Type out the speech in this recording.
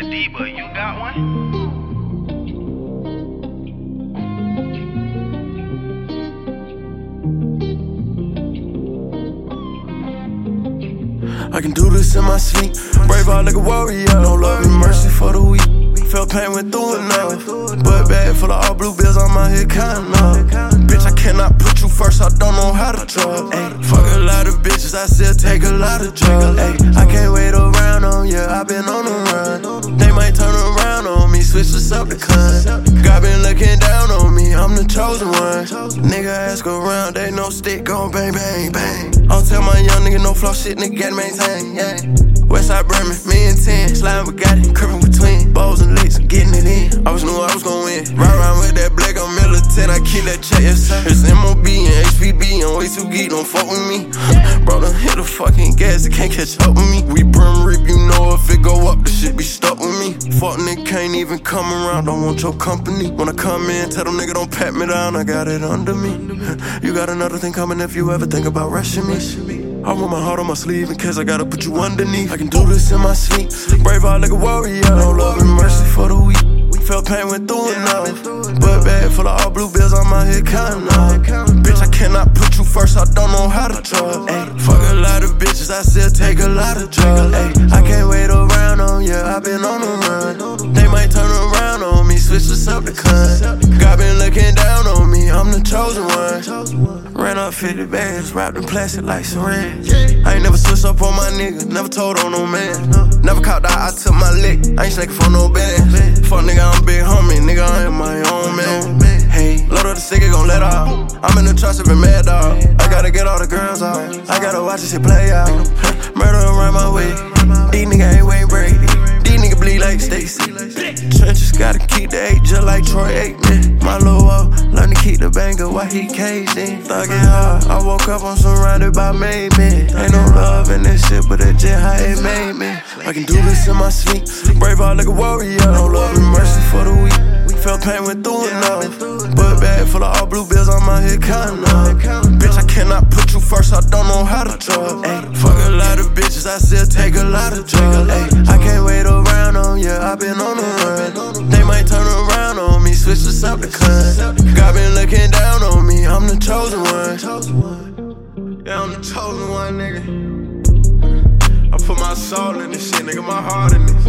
Adiba, you got one? I can do this in my sleep. Brave out like a warrior. No love and mercy for the weak. Felt pain went through enough. But bag full of all blue bills on my head, counting up. Bitch, I cannot put you first, I don't know how to. Ay, fuck a lot of bitches, I still take a lot of drugs. I can't Nigga ask around, they no stick, gon' bang, bang, bang. I'll tell my young nigga no flaw shit, nigga gotta maintain, yeah. Westside Bremen, me and 10, slime Bugatti, crippin' between bows and licks, getting it in. I was knew I was gon' win. Ride around with that black, I'm militant, I keep that check, yes sir. It's MOB and HPB, I'm way too geek, don't fuck with me. Bro, the fucking gas, it can't catch up with me. We brim rip, you know if it go up, the shit be stuck with me. Fuck nigga can't even come around, don't want your company. When I come in, tell them nigga don't pat me down, I got it under me. You got another thing coming if you ever think about rushing me. I want my heart on my sleeve in case I gotta put you underneath. I can do this in my sleep. Brave out like a warrior. No love and mercy for the weak. We felt pain went through enough. But bag full of all blue bills on my head, counting. Bitch, I cannot put you first, I don't know how to trust. I still take a lot of drugs. I can't wait around on ya, i been on the run. They might turn around on me, switch up the cunt. God been looking down on me, I'm the chosen one. Ran up 50 bags, wrapped in plastic like syringe. I ain't never switched up on my nigga, never told on no man. Never caught eye, I took my lick. I ain't snaking for no band. Fuck nigga, I'm big homie, nigga, I am my own man. Load up the stick, gon' let off. I'm in the trust, sippin' mad dog. I gotta get all the girls off. I gotta watch this shit play out. Murder around my way. These nigga ain't Wayne Brady. These nigga bleed like Stacy. Trenches gotta keep the eight just like Troy Aikman. My little up, learn to keep the banger while he caged in. Thug it hard. I woke up, I'm surrounded by made men. Ain't no love in this shit, but that's just how it made me. I can do this in my sleep. Brave out like a warrior. No love and mercy for the weak. Felt pain went through enough. But bag full of all blue bills on my head, counting up. Bitch, I cannot put you first, I don't know how to drug. Ay, fuck a lot of bitches, I still take a lot of drugs. Ay, I can't wait around on you, I've been on the run. They might turn around on me, switch this up the cunt. God been looking down on me, I'm the chosen one. Yeah, I'm the chosen one, nigga. I put my soul in this shit, nigga, my heart in this.